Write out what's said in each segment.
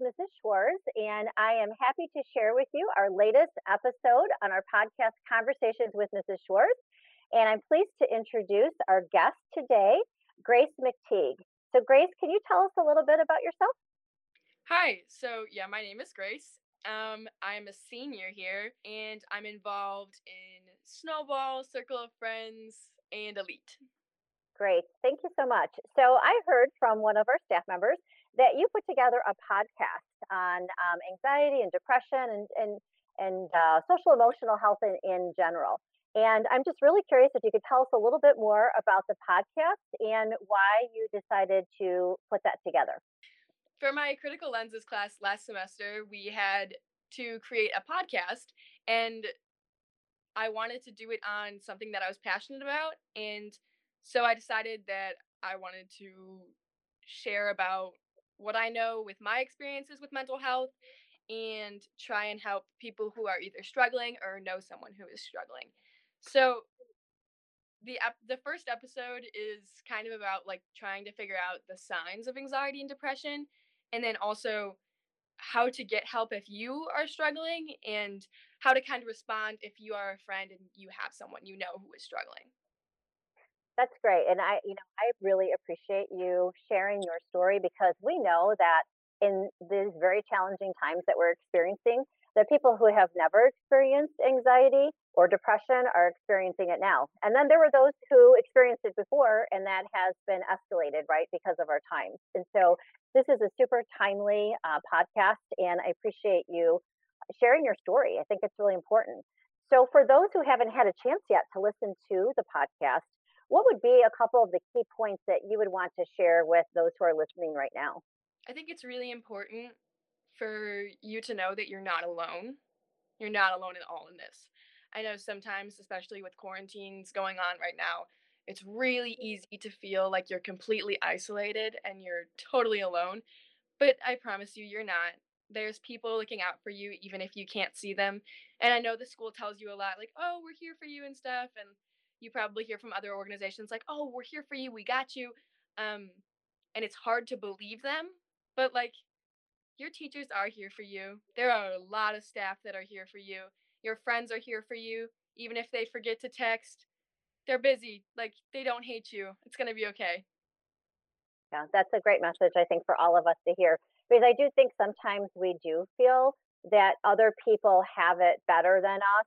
Mrs. Schwartz, and I am happy to share with you our latest episode on our podcast, Conversations with Mrs. Schwartz. And I'm pleased to introduce our guest today, Grace McTeague. So, Grace, can you tell us a little bit about yourself? Hi. So, yeah, my name is Grace. Um, I'm a senior here, and I'm involved in Snowball, Circle of Friends, and Elite. Great. Thank you so much. So, I heard from one of our staff members that you put together a podcast on um, anxiety and depression and and and uh, social emotional health in, in general. And I'm just really curious if you could tell us a little bit more about the podcast and why you decided to put that together. For my critical lenses class last semester, we had to create a podcast, and I wanted to do it on something that I was passionate about. And so I decided that I wanted to share about what I know with my experiences with mental health and try and help people who are either struggling or know someone who is struggling. So the ep- the first episode is kind of about like trying to figure out the signs of anxiety and depression and then also how to get help if you are struggling and how to kind of respond if you are a friend and you have someone you know who is struggling. That's great. And I, you know, I really appreciate you sharing your story because we know that in these very challenging times that we're experiencing, that people who have never experienced anxiety or depression are experiencing it now. And then there were those who experienced it before and that has been escalated, right, because of our times. And so this is a super timely uh, podcast, and I appreciate you sharing your story. I think it's really important. So, for those who haven't had a chance yet to listen to the podcast, what would be a couple of the key points that you would want to share with those who are listening right now? I think it's really important for you to know that you're not alone. You're not alone at all in this. I know sometimes, especially with quarantines going on right now, it's really easy to feel like you're completely isolated and you're totally alone. But I promise you, you're not. There's people looking out for you, even if you can't see them. And I know the school tells you a lot, like, oh, we're here for you and stuff. And you probably hear from other organizations like, "Oh, we're here for you. We got you." Um, and it's hard to believe them, but like your teachers are here for you. There are a lot of staff that are here for you. Your friends are here for you, even if they forget to text. They're busy. Like they don't hate you. It's going to be okay. Yeah, that's a great message I think for all of us to hear because I do think sometimes we do feel that other people have it better than us.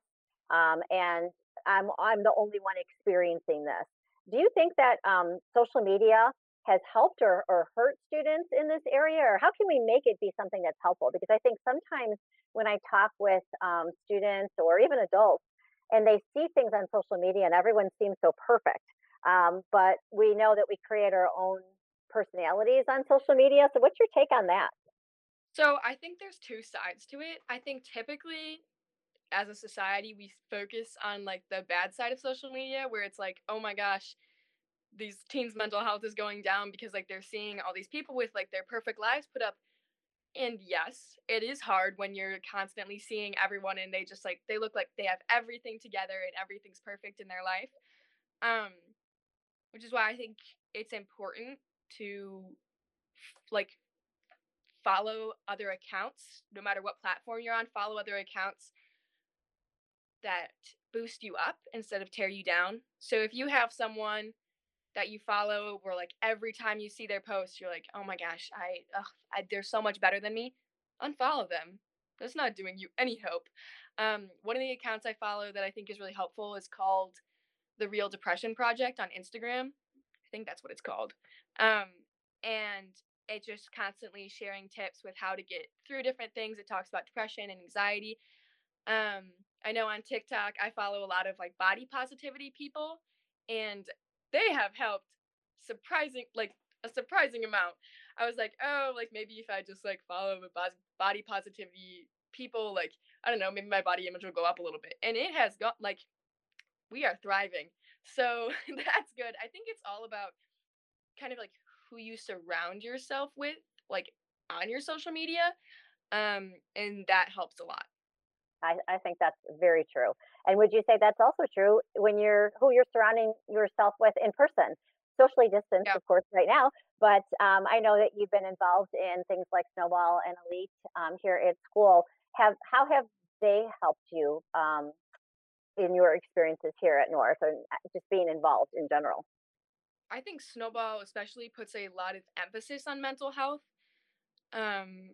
Um, and I'm I'm the only one experiencing this. Do you think that um, social media has helped or, or hurt students in this area, or how can we make it be something that's helpful? Because I think sometimes when I talk with um, students or even adults, and they see things on social media, and everyone seems so perfect, um, but we know that we create our own personalities on social media. So, what's your take on that? So, I think there's two sides to it. I think typically as a society we focus on like the bad side of social media where it's like oh my gosh these teens mental health is going down because like they're seeing all these people with like their perfect lives put up. And yes it is hard when you're constantly seeing everyone and they just like they look like they have everything together and everything's perfect in their life um which is why i think it's important to like follow other accounts no matter what platform you're on follow other accounts that boost you up instead of tear you down. So if you have someone that you follow where like every time you see their post you're like, "Oh my gosh, I, ugh, I they're so much better than me." Unfollow them. That's not doing you any hope. Um, one of the accounts I follow that I think is really helpful is called the Real Depression Project on Instagram. I think that's what it's called. Um, and it just constantly sharing tips with how to get through different things. It talks about depression and anxiety. Um, I know on TikTok I follow a lot of like body positivity people and they have helped surprising like a surprising amount. I was like, "Oh, like maybe if I just like follow the body positivity people like I don't know, maybe my body image will go up a little bit." And it has got like we are thriving. So that's good. I think it's all about kind of like who you surround yourself with like on your social media. Um and that helps a lot. I, I think that's very true. And would you say that's also true when you're who you're surrounding yourself with in person? socially distanced, Yeah. of course, right now. But um, I know that you've been involved in things like Snowball and Elite um, here at school. Have how have they helped you um, in your experiences here at North, and uh, just being involved in general? I think Snowball especially puts a lot of emphasis on mental health. Um,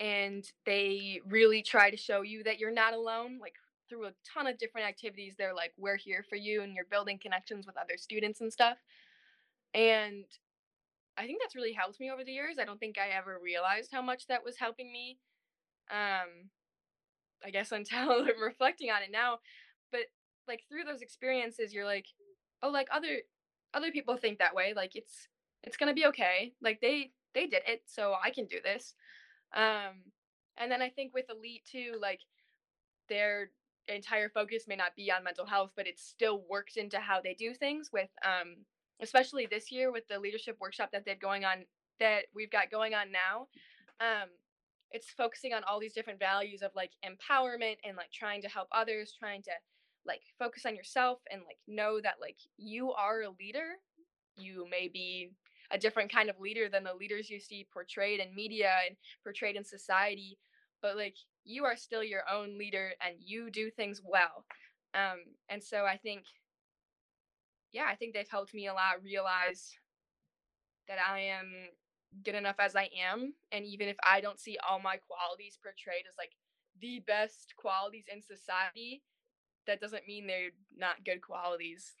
and they really try to show you that you're not alone, like through a ton of different activities. They're like, we're here for you, and you're building connections with other students and stuff. And I think that's really helped me over the years. I don't think I ever realized how much that was helping me. Um, I guess until I'm reflecting on it now. But like through those experiences, you're like, oh, like other other people think that way. Like it's it's gonna be okay. Like they they did it, so I can do this. Um, and then I think with Elite too, like their entire focus may not be on mental health, but it still works into how they do things with um especially this year with the leadership workshop that they've going on that we've got going on now. Um it's focusing on all these different values of like empowerment and like trying to help others, trying to like focus on yourself and like know that like you are a leader. You may be a different kind of leader than the leaders you see portrayed in media and portrayed in society, but like you are still your own leader and you do things well. Um, and so I think, yeah, I think they've helped me a lot realize that I am good enough as I am. And even if I don't see all my qualities portrayed as like the best qualities in society, that doesn't mean they're not good qualities.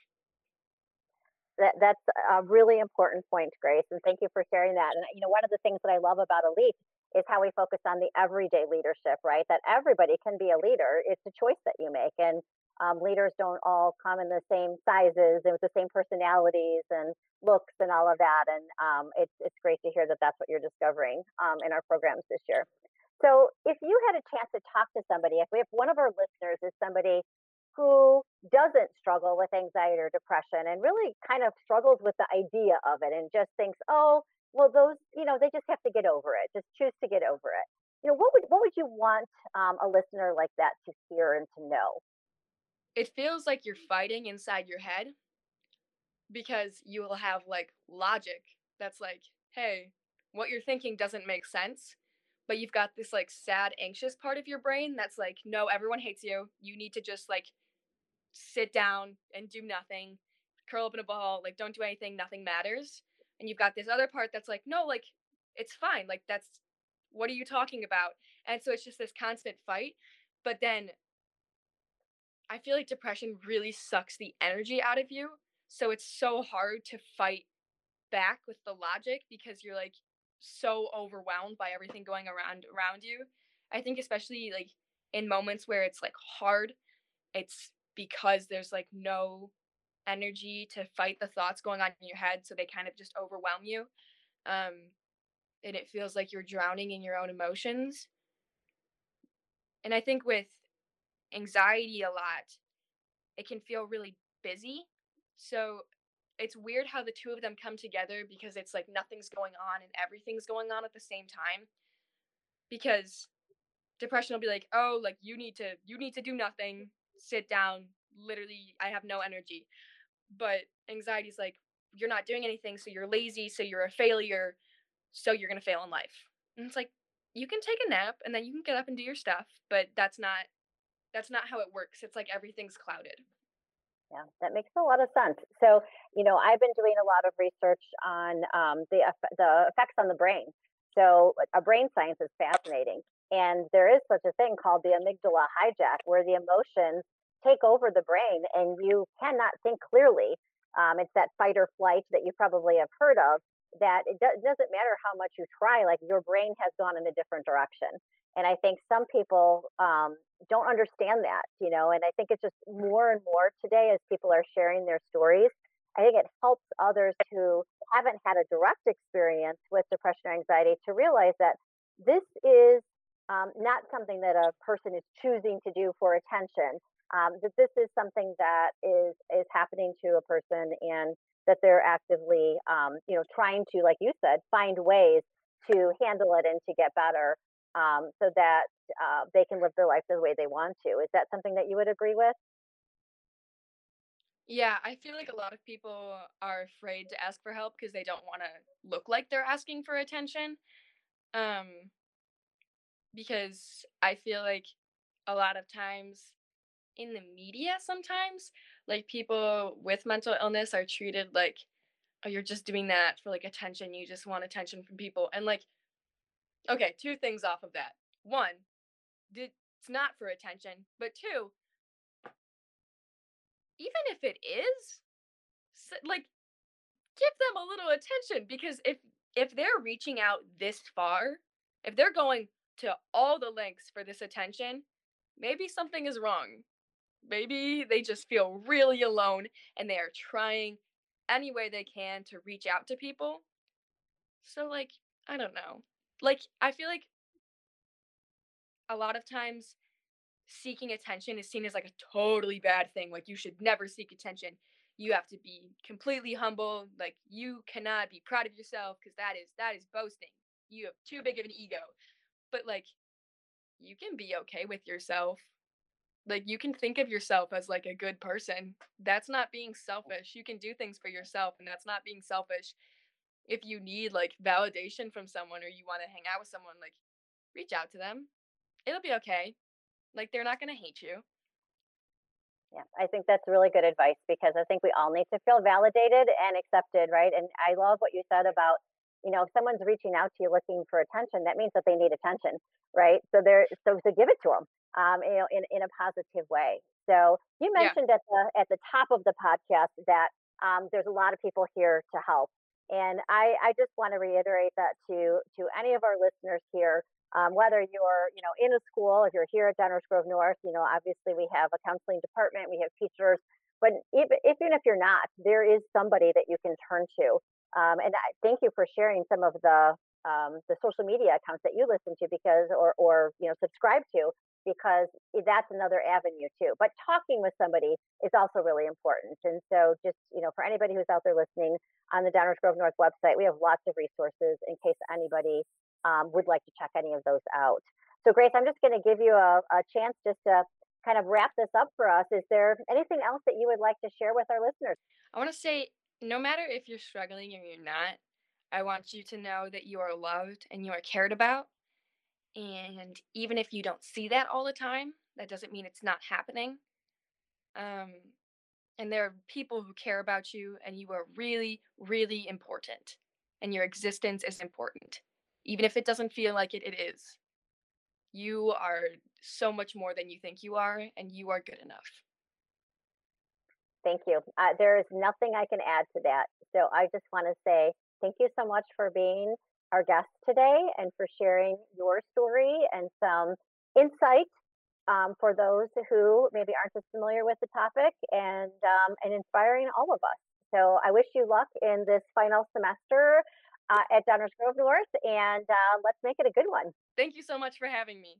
That that's a really important point, Grace, and thank you for sharing that. And you know, one of the things that I love about Elite is how we focus on the everyday leadership, right? That everybody can be a leader. It's a choice that you make, and um, leaders don't all come in the same sizes and with the same personalities and looks and all of that. And um, it's it's great to hear that that's what you're discovering um, in our programs this year. So, if you had a chance to talk to somebody, if we have one of our listeners is somebody who doesn't struggle with anxiety or depression and really kind of struggles with the idea of it and just thinks, oh, well, those, you know, they just have to get over it. Just choose to get over it. You know, what would what would you want um, a listener like that to hear and to know? It feels like you're fighting inside your head because you will have like logic that's like, hey, what you're thinking doesn't make sense. But you've got this like sad, anxious part of your brain that's like, no, everyone hates you. You need to just like sit down and do nothing, curl up in a ball, like don't do anything, nothing matters. And you've got this other part that's like, no, like it's fine. Like that's what are you talking about? And so it's just this constant fight. But then I feel like depression really sucks the energy out of you. So it's so hard to fight back with the logic because you're like so overwhelmed by everything going around around you. I think especially like in moments where it's like hard, it's because there's like no energy to fight the thoughts going on in your head so they kind of just overwhelm you um and it feels like you're drowning in your own emotions. And i think with anxiety a lot it can feel really busy so it's weird how the two of them come together because it's like nothing's going on and everything's going on at the same time because depression will be like oh like you need to you need to do nothing sit down literally i have no energy but anxiety is like you're not doing anything so you're lazy so you're a failure so you're to fail in life and it's like you can take a nap and then you can get up and do your stuff but that's not that's not how it works it's like everything's clouded Yeah, that makes a lot of sense. So, you know, I've been doing a lot of research on um, the the effects on the brain. So, a brain science is fascinating, and there is such a thing called the amygdala hijack, where the emotions take over the brain, and you cannot think clearly. Um, it's that fight or flight that you probably have heard of. That it, do- doesn't matter how much you try, like your brain has gone in a different direction. And I think some people um, don't understand that, you know, and I think it's just more and more today as people are sharing their stories. I think it helps others who haven't had a direct experience with depression or anxiety to realize that this is um, not something that a person is choosing to do for attention. Um, that this is something that is is happening to a person, and that they're actively, um, you know, trying to, like you said, find ways to handle it and to get better um, so that uh, they can live their life the way they want to. Is that something that you would agree with? Yeah, I feel like a lot of people are afraid to ask for help because they don't want to look like they're asking for attention. Um, because I feel like a lot of times in the media, sometimes, like people with mental illness are treated like, oh, you're just doing that for like attention. You just want attention from people. And like, okay, two things off of that. One, it's not for attention. But two, even if it is, like give them a little attention because if if they're reaching out this far, if they're going to all the lengths for this attention, maybe something is wrong. Maybe they just feel really alone and they are trying any way they can to reach out to people. So like, I don't know. Like I feel like a lot of times seeking attention is seen as like a totally bad thing. Like you should never seek attention. You have to be completely humble. Like you cannot be proud of yourself because that is that is boasting. You have too big of an ego. But like you can be okay with yourself. Like you can think of yourself as like a good person. That's not being selfish. You can do things for yourself and that's not being selfish. If you need like validation from someone or you want to hang out with someone, like reach out to them. It'll be okay like they're not going to hate you. Yeah, I think that's really good advice because I think we all need to feel validated and accepted, right? And I love what you said about, you know, if someone's reaching out to you looking for attention, that means that they need attention, right? So they're so to give it to them, um, you know, in in a positive way. So you mentioned yeah. at the at the top of the podcast that um, there's a lot of people here to help, and I I just want to reiterate that to to any of our listeners here um, whether you're, you know, in a school, if you're here at Downers Grove North, you know, obviously we have a counseling department, we have teachers, but even, even if you're not, there is somebody that you can turn to. Um, and I thank you for sharing some of the um, the social media accounts that you listen to because, or or you know, subscribe to because that's another avenue too. But talking with somebody is also really important. And so, just you know, for anybody who's out there listening on the Downers Grove North website, we have lots of resources in case anybody um, would like to check any of those out. So, Grace, I'm just going to give you a, a chance just to kind of wrap this up for us. Is there anything else that you would like to share with our listeners? I want to say no matter if you're struggling or you're not, I want you to know that you are loved and you are cared about. And even if you don't see that all the time, that doesn't mean it's not happening. Um, and there are people who care about you, and you are really, really important. And your existence is important even if it doesn't feel like it, it is. You are so much more than you think you are, and you are good enough. Thank you. Uh, there is nothing I can add to that. So I just want to say thank you so much for being our guest today and for sharing your story and some insight um, for those who maybe aren't as familiar with the topic and um, and inspiring all of us. So I wish you luck in this final semester uh, at Downers Grove North, and uh, let's make it a good one. Thank you so much for having me.